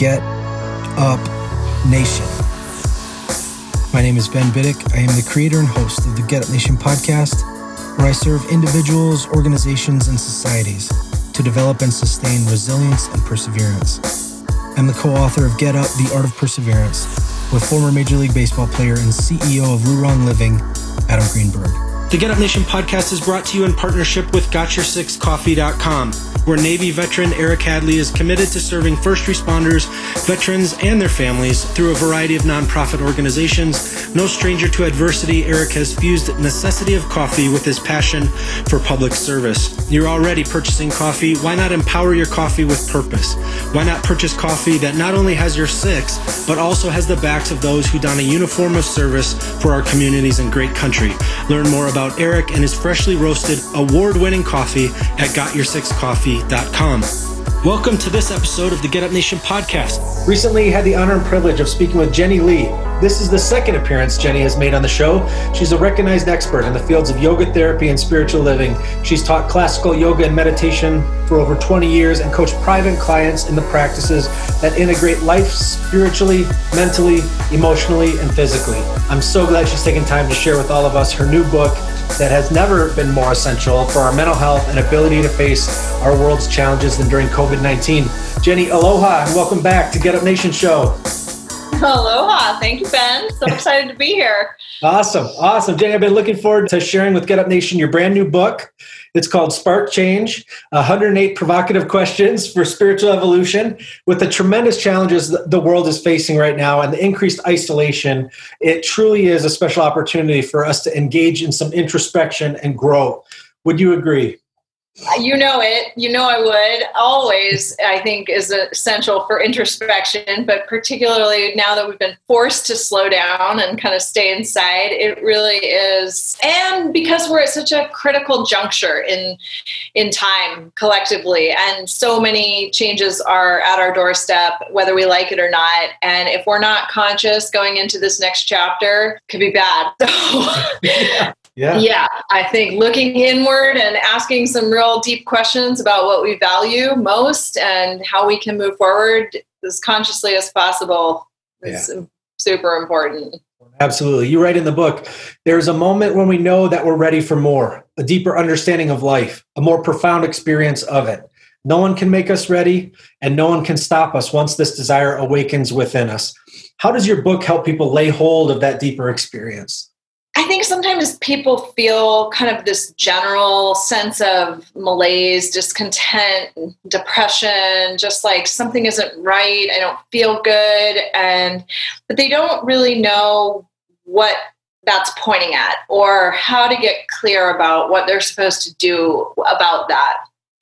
Get Up Nation. My name is Ben Biddick. I am the creator and host of the Get Up Nation podcast, where I serve individuals, organizations, and societies to develop and sustain resilience and perseverance. I'm the co author of Get Up The Art of Perseverance with former Major League Baseball player and CEO of LuRong Living, Adam Greenberg. The Get Up Nation podcast is brought to you in partnership with GotYourSixCoffee.com where Navy veteran Eric Hadley is committed to serving first responders, veterans, and their families through a variety of nonprofit organizations. No stranger to adversity, Eric has fused necessity of coffee with his passion for public service. You're already purchasing coffee. Why not empower your coffee with purpose? Why not purchase coffee that not only has your six, but also has the backs of those who don a uniform of service for our communities and great country? Learn more about Eric and his freshly roasted, award winning coffee at GotYourSixCoffee.com Welcome to this episode of the Get Up Nation podcast. Recently had the honor and privilege of speaking with Jennie Lee. This is the second appearance Jennie has made on the show. She's a recognized expert in the fields of yoga therapy and spiritual living. She's taught classical yoga and meditation for over 20 years and coached private clients in the practices that integrate life spiritually, mentally, emotionally, and physically. I'm so glad she's taken time to share with all of us her new book, that has never been more essential for our mental health and ability to face our world's challenges than during COVID 19. Jennie, aloha and welcome back to Get Up Nation Show. Aloha. Thank you, Ben. So excited to be here. Awesome. Awesome. Jennie, I've been looking forward to sharing with Get Up Nation your brand new book. It's called Spark Change 108 Provocative Questions for Spiritual Evolution. With the tremendous challenges the world is facing right now and the increased isolation, it truly is a special opportunity for us to engage in some introspection and grow. Would you agree? You know it. You know I would. Always, I think, is essential for introspection, but particularly now that we've been forced to slow down and kind of stay inside, it really is. And because we're at such a critical juncture in in time collectively, and so many changes are at our doorstep, whether we like it or not. And if we're not conscious going into this next chapter, could be bad. So. Yeah. I think looking inward and asking some real deep questions about what we value most and how we can move forward as consciously as possible is yeah. super important. Absolutely. You write in the book there's a moment when we know that we're ready for more, a deeper understanding of life, a more profound experience of it. No one can make us ready, and no one can stop us once this desire awakens within us. How does your book help people lay hold of that deeper experience? Think sometimes people feel kind of this general sense of malaise, discontent, depression, just like something isn't right, I don't feel good and but they don't really know what that's pointing at or how to get clear about what they're supposed to do about that.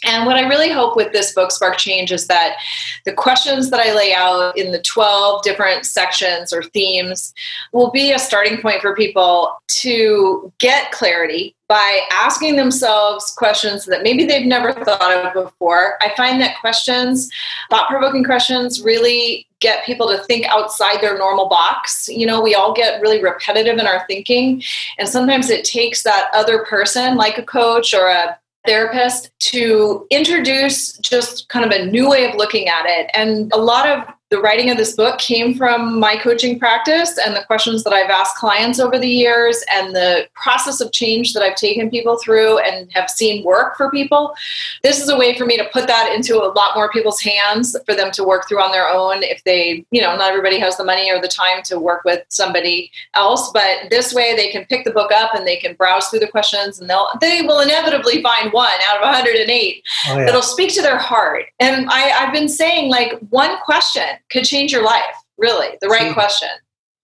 And what I really hope with this book, Spark Change, is that the questions that I lay out in the 12 different sections or themes will be a starting point for people to get clarity by asking themselves questions that maybe they've never thought of before. I find that questions, thought provoking questions, really get people to think outside their normal box. You know, we all get really repetitive in our thinking, and sometimes it takes that other person, like a coach or a therapist to introduce just kind of a new way of looking at it. And a lot of the writing of this book came from my coaching practice and the questions that I've asked clients over the years and the process of change that I've taken people through and have seen work for people. This is a way for me to put that into a lot more people's hands for them to work through on their own if they, you know, not everybody has the money or the time to work with somebody else, but this way they can pick the book up and they can browse through the questions and they'll they will inevitably find one out of 108 oh, yeah. that'll speak to their heart. And I, I've been saying like one question could change your life, really, the right question.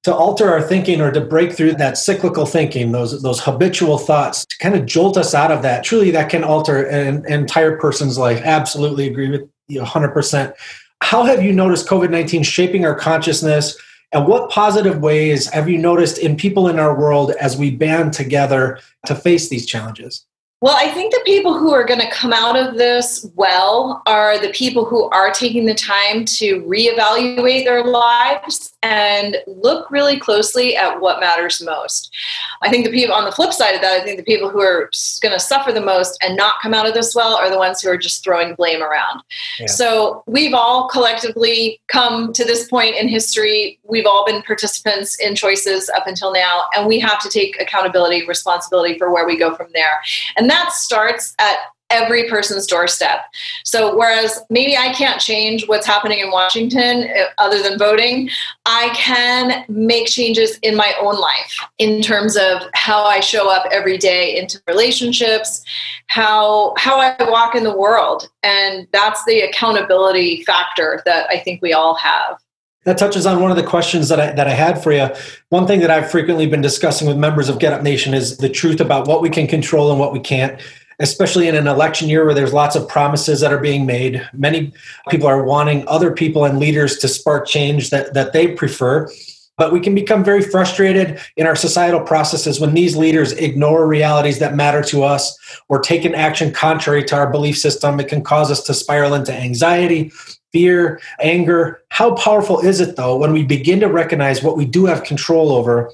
To alter our thinking or to break through that cyclical thinking, those those habitual thoughts, to kind of jolt us out of that, truly that can alter an, an entire person's life. Absolutely agree with you 100%. How have you noticed COVID 19 shaping our consciousness? And what positive ways have you noticed in people in our world as we band together to face these challenges? Well, I think the people who are going to come out of this well are the people who are taking the time to reevaluate their lives and look really closely at what matters most. I think the people on the flip side of that, I think the people who are going to suffer the most and not come out of this well are the ones who are just throwing blame around. Yeah. So we've all collectively come to this point in history. We've all been participants in choices up until now, and we have to take accountability, responsibility for where we go from there. And that starts at every person's doorstep. So, whereas maybe I can't change what's happening in Washington uh, other than voting, I can make changes in my own life in terms of how I show up every day into relationships, how how I walk in the world, and that's the accountability factor that I think we all have. That touches on one of the questions that I, that I had for you. One thing that I've frequently been discussing with members of Get Up Nation is the truth about what we can control and what we can't especially in an election year where there's lots of promises that are being made. Many people are wanting other people and leaders to spark change that, that they prefer. But we can become very frustrated in our societal processes when these leaders ignore realities that matter to us or take an action contrary to our belief system. It can cause us to spiral into anxiety, fear, anger. How powerful is it, though, when we begin to recognize what we do have control over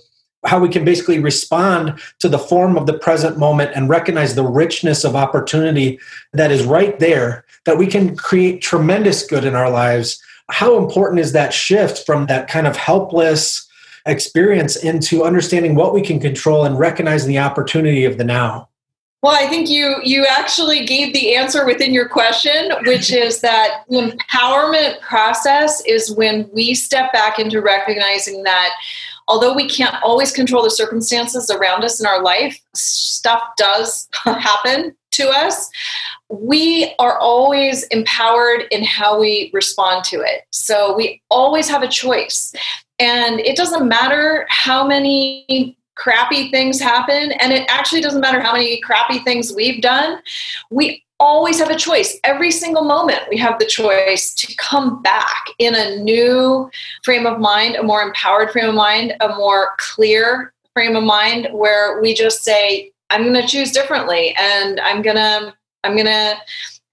how we can basically respond to the form of the present moment and recognize the richness of opportunity that is right there, that we can create tremendous good in our lives. How important is that shift from that kind of helpless experience into understanding what we can control and recognizing the opportunity of the now? Well, I think you you actually gave the answer within your question, which is that the empowerment process is when we step back into recognizing that although we can't always control the circumstances around us in our life, stuff does happen to us. We are always empowered in how we respond to it. So we always have a choice. And it doesn't matter how many crappy things happen, and it actually doesn't matter how many crappy things we've done. We always have a choice. Every single moment, we have the choice to come back in a new frame of mind, a more empowered frame of mind, a more clear frame of mind where we just say, I'm going to choose differently and I'm going to I'm going to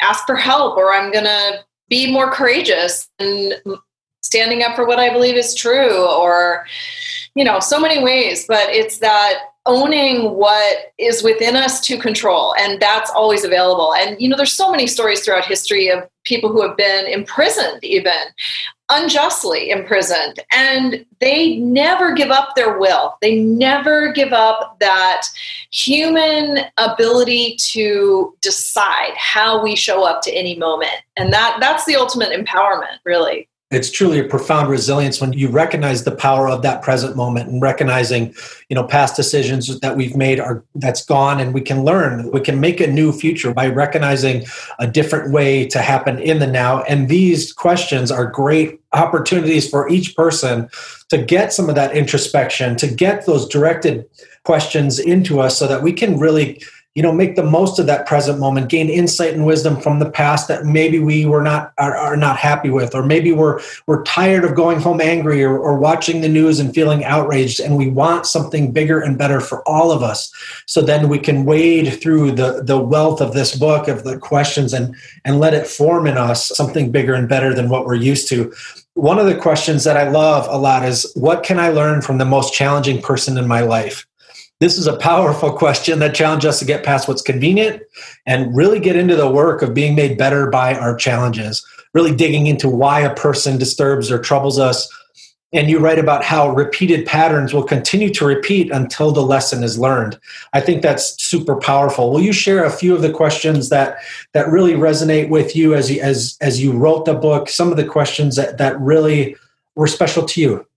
ask for help or I'm going to be more courageous and standing up for what I believe is true or you know so many ways but it's that owning what is within us to control and that's always available. And you know there's so many stories throughout history of people who have been imprisoned even unjustly imprisoned and they never give up their will. They never give up that human ability to decide how we show up to any moment. And that that's the ultimate empowerment really it's truly a profound resilience when you recognize the power of that present moment and recognizing you know past decisions that we've made are that's gone and we can learn we can make a new future by recognizing a different way to happen in the now. And these questions are great opportunities for each person to get some of that introspection to get those directed questions into us so that we can really you know make the most of that present moment gain insight and wisdom from the past that maybe we were not are, are not happy with or maybe we're we're tired of going home angry or, or watching the news and feeling outraged and we want something bigger and better for all of us so then we can wade through the the wealth of this book of the questions and and let it form in us something bigger and better than what we're used to one of the questions that I love a lot is what can I learn from the most challenging person in my life? This is a powerful question that challenges us to get past what's convenient and really get into the work of being made better by our challenges, really digging into why a person disturbs or troubles us. And you write about how repeated patterns will continue to repeat until the lesson is learned. I think that's super powerful. Will you share a few of the questions that that really resonate with you as you, as as you wrote the book? Some of the questions that that really were special to you.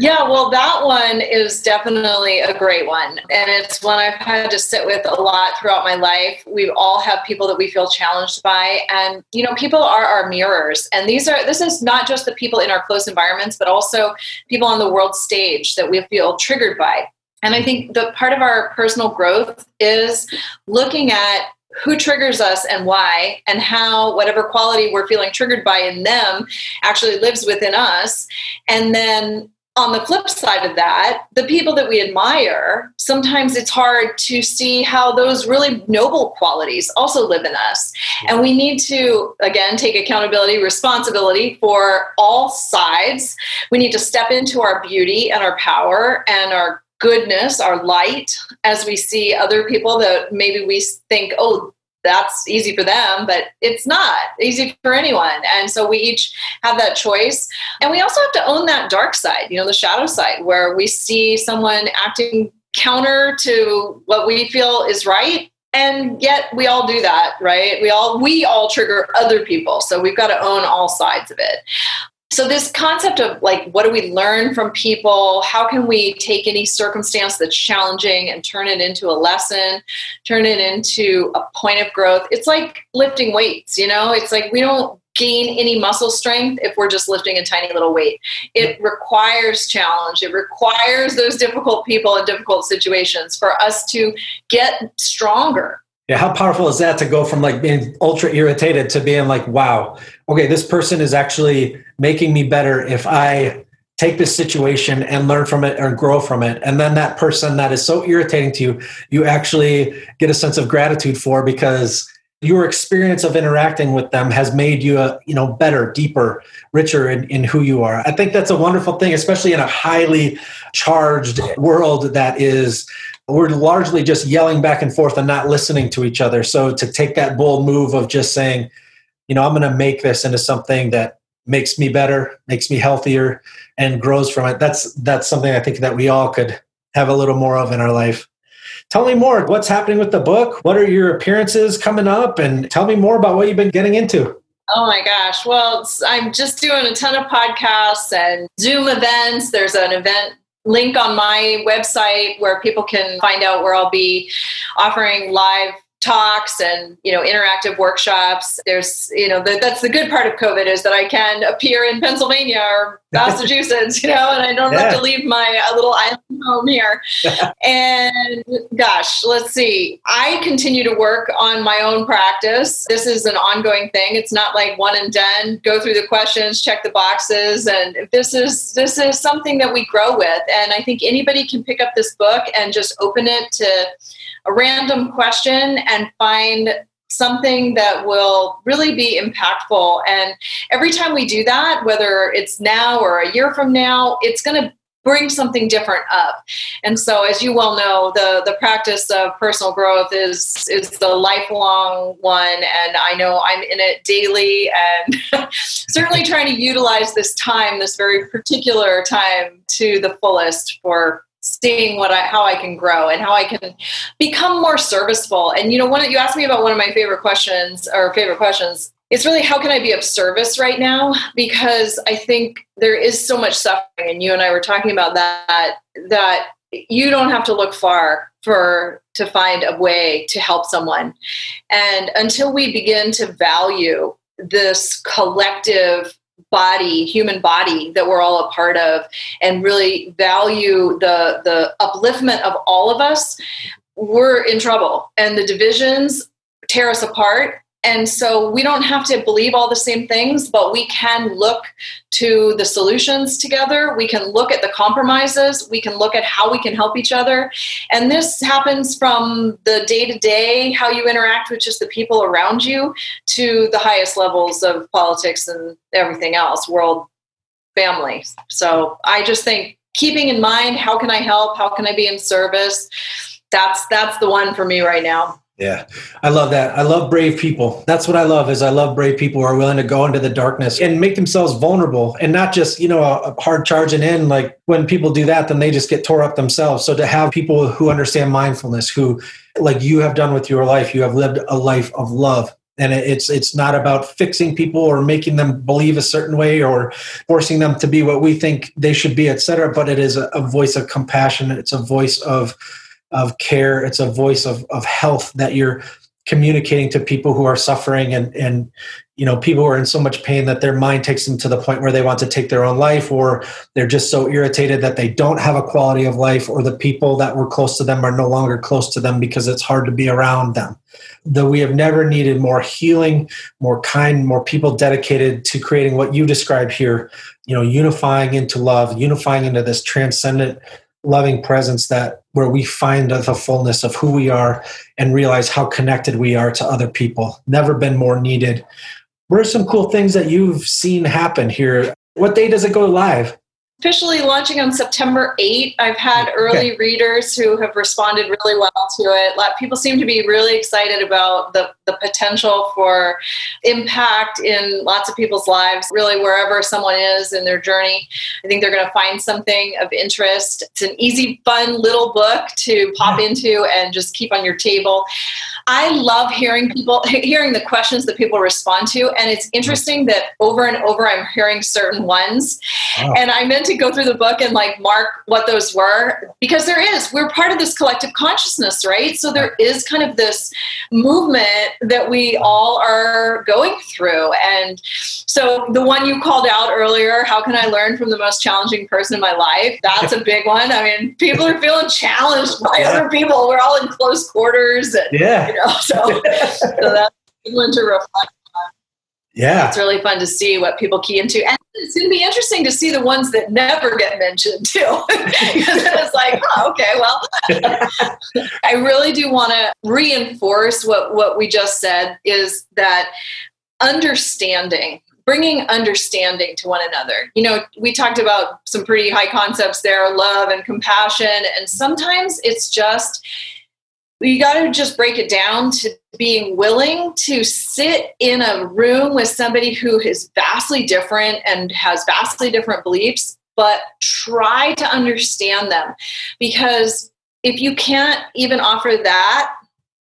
Yeah, well, that one is definitely a great one. And it's one I've had to sit with a lot throughout my life. We all have people that we feel challenged by. And, you know, people are our mirrors. And these are, this is not just the people in our close environments, but also people on the world stage that we feel triggered by. And I think the part of our personal growth is looking at who triggers us and why, and how whatever quality we're feeling triggered by in them actually lives within us. And then on the flip side of that, the people that we admire, sometimes it's hard to see how those really noble qualities also live in us. And we need to, again, take accountability, responsibility for all sides. We need to step into our beauty and our power and our goodness, our light, as we see other people that maybe we think, oh, that's easy for them, but it's not easy for anyone. And so we each have that choice. And we also have to own that dark side, you know, the shadow side, where we see someone acting counter to what we feel is right and yet we all do that right we all we all trigger other people so we've got to own all sides of it so this concept of like what do we learn from people? How can we take any circumstance that's challenging and turn it into a lesson turn it into a point of growth? It's like lifting weights you know? It's like we don't gain any muscle strength if we're just lifting a tiny little weight. It requires challenge. It requires those difficult people and difficult situations for us to get stronger yeah, how powerful is that to go from like being ultra irritated to being like, wow, okay, this person is actually making me better if I take this situation and learn from it or grow from it. And then that person that is so irritating to you, you actually get a sense of gratitude for because your experience of interacting with them has made you a you know better deeper richer in, in who you are i think that's a wonderful thing especially in a highly charged world that is we're largely just yelling back and forth and not listening to each other. So to take that bold move of just saying, you know, I'm going to make this into something that makes me better, makes me healthier, and grows from it. That's that's something I think that we all could have a little more of in our life. Tell me more. What's happening with the book? What are your appearances coming up? And tell me more about what you've been getting into. Oh my gosh. Well, I'm just doing a ton of podcasts and Zoom events. There's an event link on my website where people can find out where I'll be offering live talks and you know interactive workshops. There's you know the, that's the good part of covid is that i can appear in pennsylvania or massachusetts you know and i don't yeah. have to leave my uh, little island home here. And gosh let's see. I continue to work on my own practice. This is an ongoing thing. It's not like one and done. Go through the questions check the boxes and this is this is something that we grow with. And i think anybody can pick up this book and just open it to a random question and find something that will really be impactful. And every time we do that, whether it's now or a year from now, it's going to bring something different up. And so as you well know, the the practice of personal growth is is the lifelong one and I know I'm in it daily and certainly trying to utilize this time, this very particular time to the fullest for seeing what I how I can grow and how I can become more serviceful. And you know, one you asked me about one of my favorite questions or favorite questions. It's really how can I be of service right now? Because I think there is so much suffering, and you and I were talking about that. That you don't have to look far for to find a way to help someone, and until we begin to value this collective body human body that we're all a part of and really value the the upliftment of all of us we're in trouble. And the divisions tear us apart and so we don't have to believe all the same things, but we can look to the solutions together. We can look at the compromises. We can look at how we can help each other. And this happens from the day to day, how you interact with just the people around you, to the highest levels of politics and everything else, world family. So I just think keeping in mind how can I help? How can I be in service? That's that's the one for me right now. Yeah, I love that. I love brave people. That's what I love is I love brave people who are willing to go into the darkness and make themselves vulnerable and not just, you know, a, a hard charging in. Like when people do that, then they just get tore up themselves. So to have people who understand mindfulness, who like you have done with your life, you have lived a life of love. And it's it's not about fixing people or making them believe a certain way or forcing them to be what we think they should be, et cetera. But it is a, a voice of compassion. It's a voice of of care. It's a voice of, of health that you're communicating to people who are suffering and and you know people who are in so much pain that their mind takes them to the point where they want to take their own life or they're just so irritated that they don't have a quality of life or the people that were close to them are no longer close to them because it's hard to be around them though we have never needed more healing more kind more people dedicated to creating what you described here you know unifying into love unifying into this transcendent loving presence that where we find the fullness of who we are and realize how connected we are to other people never been more needed what are some cool things that you've seen happen here? What day does it go live? Officially launching on September 8. I've had early okay. readers who have responded really well to it. People seem to be really excited about the, the potential for impact in lots of people's lives, really wherever someone is in their journey. I think they're going to find something of interest. It's an easy, fun little book to pop yeah. into and just keep on your table. I love hearing people, hearing the questions that people respond to. And it's interesting that over and over I'm hearing certain ones. Wow. And I meant to go through the book and like mark what those were because there is we're part of this collective consciousness right so there is kind of this movement that we all are going through and so the one you called out earlier how can i learn from the most challenging person in my life that's a big one i mean people are feeling challenged by yeah. other people we're all in close quarters and, yeah you know so, so that's one to reflect on. yeah. It's really fun to see what people key into. And it's going to be interesting to see the ones that never get mentioned too. because it's like, oh, okay, well, I really do want to reinforce what, what we just said is that understanding bringing understanding to one another. You know, we talked about some pretty high concepts there love and compassion. And sometimes it's just you got to just break it down to being willing to sit in a room with somebody who is vastly different and has vastly different beliefs, but try to understand them. Because if you can't even offer that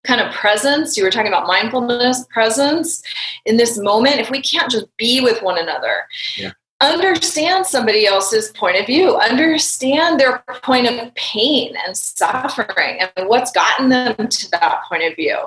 kind of presence, you were talking about mindfulness, presence in this moment, if we can't just be with one another, yeah understand somebody else's point of view, understand their point of pain and suffering and what's gotten them to that point of view.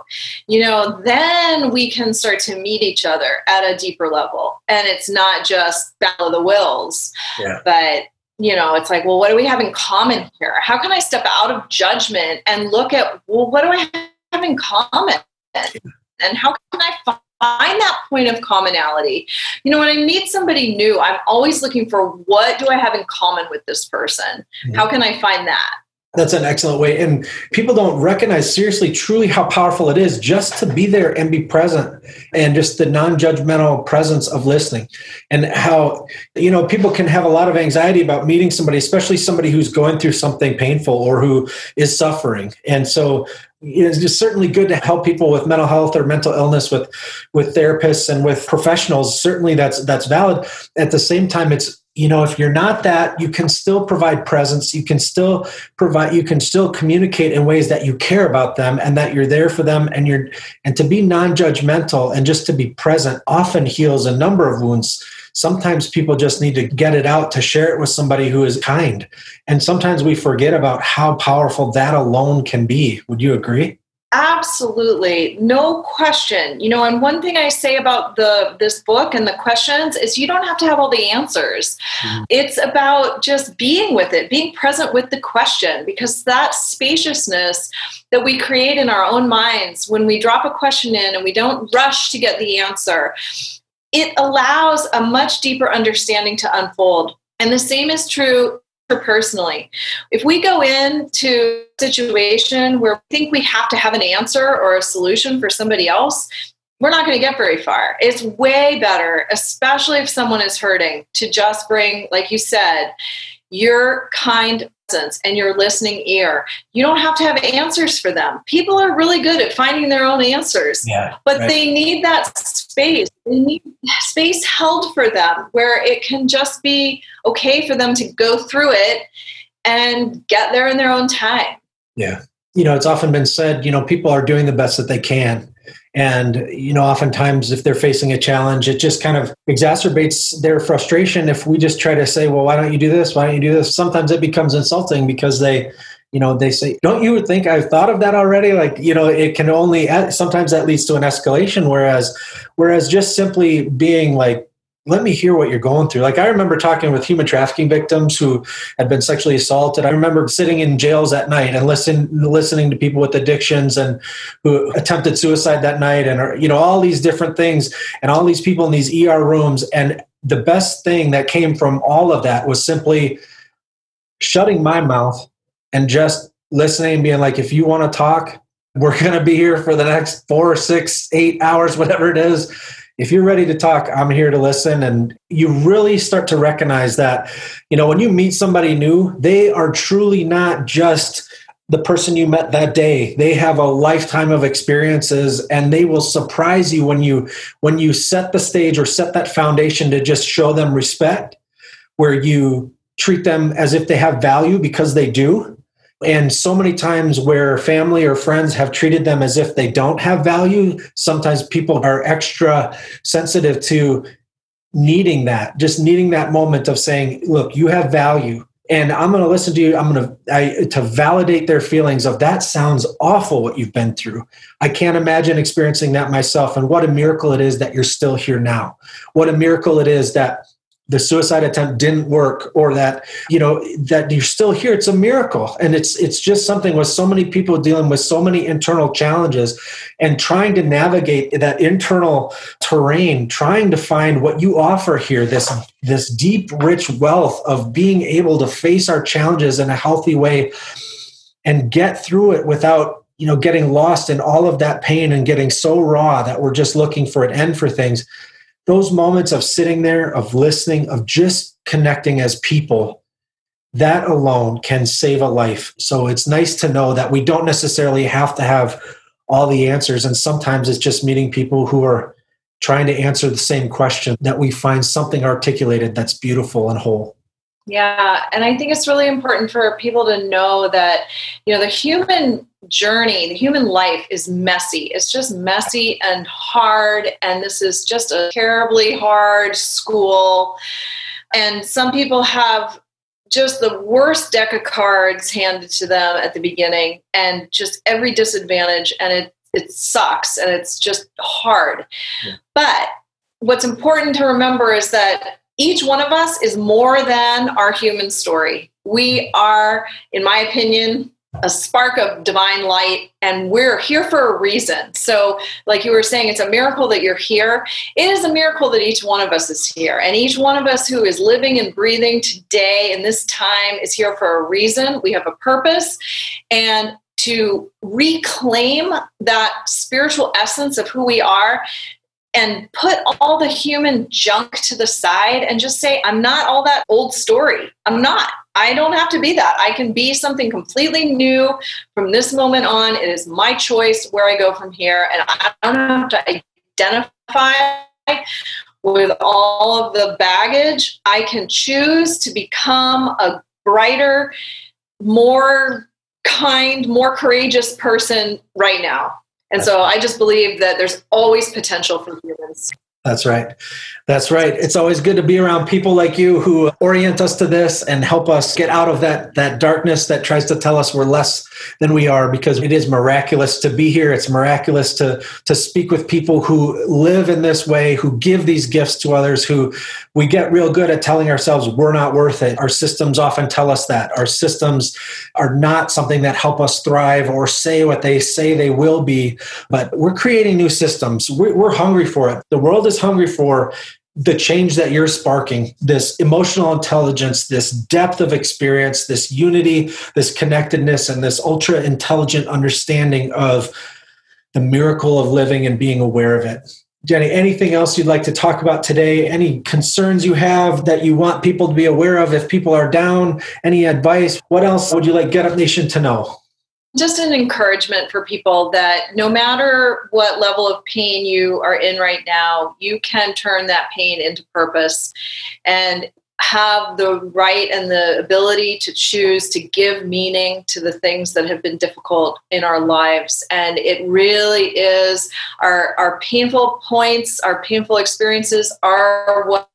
You know, then we can start to meet each other at a deeper level. And it's not just battle of the wills, yeah. but you know, it's like, well, what do we have in common here? How can I step out of judgment and look at, well, what do I have in common? And how can I find that point of commonality. You know, when I meet somebody new, I'm always looking for what do I have in common with this person? Mm-hmm. How can I find that? That's an excellent way. And people don't recognize seriously, truly how powerful it is just to be there and be present and just the non judgmental presence of listening. And how, you know, people can have a lot of anxiety about meeting somebody, especially somebody who's going through something painful or who is suffering. And so it's just certainly good to help people with mental health or mental illness with with therapists and with professionals. Certainly that's that's valid. At the same time it's you know if you're not that you can still provide presence. You can still provide you can still communicate in ways that you care about them and that you're there for them and you're and to be non-judgmental and just to be present often heals a number of wounds sometimes people just need to get it out to share it with somebody who is kind. And sometimes we forget about how powerful that alone can be. Would you agree? Absolutely. No question. You know, and one thing I say about the this book and the questions is you don't have to have all the answers. Mm-hmm. It's about just being with it, being present with the question because that spaciousness that we create in our own minds when we drop a question in and we don't rush to get the answer it allows a much deeper understanding to unfold. And the same is true personally. If we go into a situation where we think we have to have an answer or a solution for somebody else, we're not going to get very far. It's way better, especially if someone is hurting, to just bring, like you said, your kind and your listening ear. You don't have to have answers for them. People are really good at finding their own answers, yeah, but right. they need that space. They need space held for them where it can just be okay for them to go through it and get there in their own time. Yeah. You know, it's often been said, you know, people are doing the best that they can. And, you know, oftentimes if they're facing a challenge, it just kind of exacerbates their frustration if we just try to say, well, why don't you do this? Why don't you do this? Sometimes it becomes insulting because they, you know they say don't you think i've thought of that already like you know it can only sometimes that leads to an escalation whereas whereas just simply being like let me hear what you're going through. Like I remember talking with human trafficking victims who had been sexually assaulted. I remember sitting in jails at night and listen, listening to people with addictions and who attempted suicide that night, and you know all these different things, and all these people in these ER rooms. And the best thing that came from all of that was simply shutting my mouth and just listening, and being like, if you want to talk, we're going to be here for the next four, six, eight hours, whatever it is. If you're ready to talk, I'm here to listen. And you really start to recognize that, you know, when you meet somebody new, they are truly not just the person you met that day they have a lifetime of experiences and they will surprise you when you when you set the stage or set that foundation to just show them respect where you treat them as if they have value because they do. And so many times where family or friends have treated them as if they don't have value, sometimes people are extra sensitive to needing that, just needing that moment of saying, look, you have value and I'm going to listen to you. I'm going to I, to validate their feelings of that sounds awful what you've been through. I can't imagine experiencing that myself. And what a miracle it is that you're still here now. What a miracle it is that the suicide attempt didn't work or that you know that you're still here it's a miracle. And it's it's just something with so many people dealing with so many internal challenges and trying to navigate that internal terrain trying to find what you offer here this this deep rich wealth of being able to face our challenges in a healthy way and get through it without you know getting lost in all of that pain and getting so raw that we're just looking for an end for things those moments of sitting there, of listening, of just connecting as people, that alone can save a life. So it's nice to know that we don't necessarily have to have all the answers. And sometimes it's just meeting people who are trying to answer the same question that we find something articulated that's beautiful and whole. Yeah, and I think it's really important for people to know that you know the human journey, the human life is messy. It's just messy and hard and this is just a terribly hard school. And some people have just the worst deck of cards handed to them at the beginning and just every disadvantage and it it sucks and it's just hard. Yeah. But what's important to remember is that each one of us is more than our human story. We are, in my opinion, a spark of divine light, and we're here for a reason. So, like you were saying, it's a miracle that you're here. It is a miracle that each one of us is here. And each one of us who is living and breathing today in this time is here for a reason. We have a purpose. And to reclaim that spiritual essence of who we are and put all the human junk to the side and just say, I'm not all that old story. I'm not. I don't have to be that. I can be something completely new from this moment on. It is my choice where I go from here. And I don't have to identify with all of the baggage. I can choose to become a brighter, more kind, more courageous person right now. And so I just believe that there's always potential for humans. That's right. That's right. It's always good to be around people like you who orient us to this and help us get out of that that darkness that tries to tell us we're less than we are because it is miraculous to be here. It's miraculous to to speak with people who live in this way, who give these gifts to others, who we get real good at telling ourselves we're not worth it. Our systems often tell us that. Our systems are not something that help us thrive or say what they say they will be, but we're creating new systems. We're, we're hungry for it. The world is hungry for the change that you're sparking this emotional intelligence this depth of experience this unity this connectedness and this ultra intelligent understanding of the miracle of living and being aware of it. Jennie anything else you'd like to talk about today? Any concerns you have that you want people to be aware of if people are down? Any advice? What else would you like get up nation to know just an encouragement for people that no matter what level of pain you are in right now, you can turn that pain into purpose and have the right and the ability to choose to give meaning to the things that have been difficult in our lives. And it really is our, our painful points, our painful experiences are what,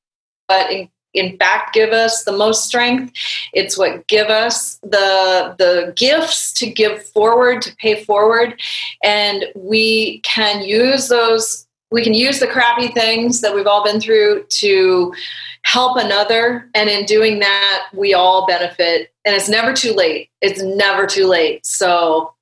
what in fact give us the most strength. It's what give us the the gifts to give forward, to pay forward, and we can use those. We can use the crappy things that we've all been through to help another, and in doing that, we all benefit. And it's never too late. It's never too late. So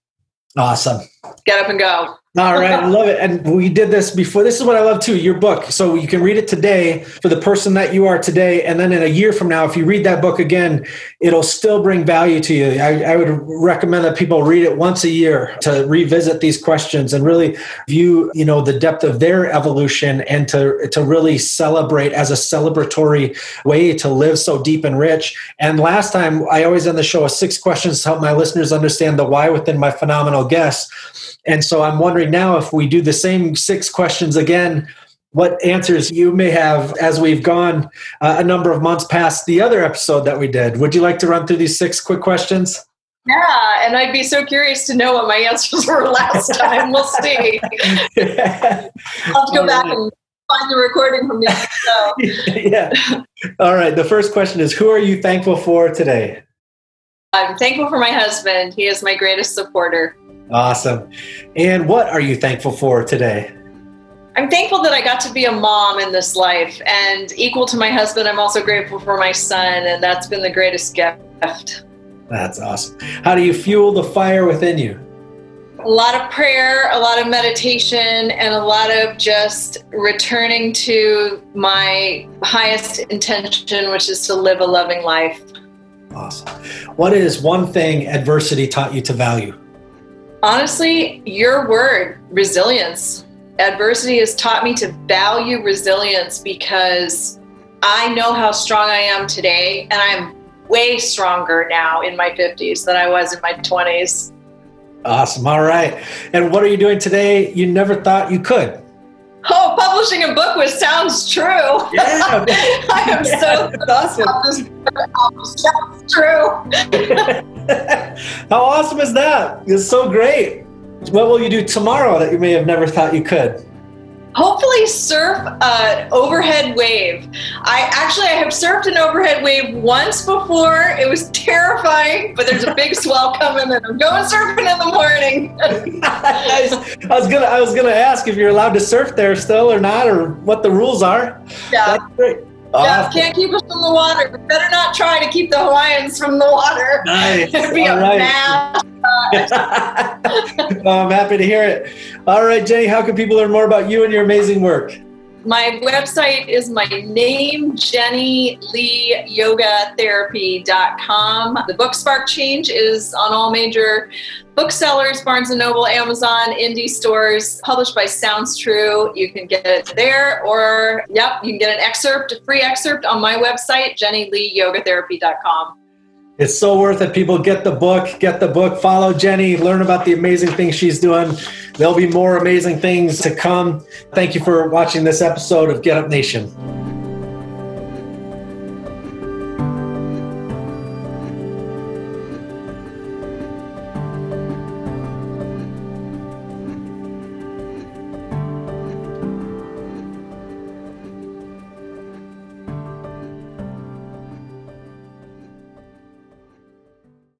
awesome. Get up and go. All right, I love it. And we did this before. This is what I love too your book. So you can read it today for the person that you are today. And then in a year from now, if you read that book again, it'll still bring value to you. I, I would recommend that people read it once a year to revisit these questions and really view, you know, the depth of their evolution and to, to really celebrate as a celebratory way to live so deep and rich. And last time, I always end the show with six questions to help my listeners understand the why within my phenomenal guests. And so I'm wondering now if we do the same six questions again, what answers you may have as we've gone uh, a number of months past the other episode that we did. Would you like to run through these six quick questions? Yeah, and I'd be so curious to know what my answers were last time. We'll see. I'll have to go back and find the recording from the episode. yeah. All right. The first question is Who are you thankful for today? I'm thankful for my husband. He is my greatest supporter. Awesome. And what are you thankful for today? I'm thankful that I got to be a mom in this life. And equal to my husband, I'm also grateful for my son. And that's been the greatest gift. That's awesome. How do you fuel the fire within you? A lot of prayer, a lot of meditation, and a lot of just returning to my highest intention, which is to live a loving life. Awesome. What is one thing adversity taught you to value? Honestly, your word, resilience. Adversity has taught me to value resilience because I know how strong I am today, and I'm way stronger now in my 50s than I was in my 20s. Awesome. All right. And what are you doing today you never thought you could? Oh, publishing a book which sounds true. Yeah. I am yeah, so awesome. True. How awesome is that? It's so great. What will you do tomorrow that you may have never thought you could? Hopefully, surf an overhead wave. I actually I have surfed an overhead wave once before. It was terrifying, but there's a big swell coming, and I'm going surfing in the morning. I was gonna I was gonna ask if you're allowed to surf there still or not, or what the rules are. Yeah, That's great. Yeah, can't keep us from the water. We better not try to keep the Hawaiians from the water. Nice. It'd be All a right. I'm happy to hear it. All right, Jennie, how can people learn more about you and your amazing work? My website is my name, Jennie Lee Yoga Therapy.com. The book Spark Change is on all major booksellers, Barnes and Noble, Amazon, indie stores, published by Sounds True. You can get it there, or yep, you can get an excerpt, a free excerpt on my website, JennieLeeYogaTherapy.com. It's so worth it. People get the book, get the book, follow Jennie, learn about the amazing things she's doing. There'll be more amazing things to come. Thank you for watching this episode of Get Up Nation.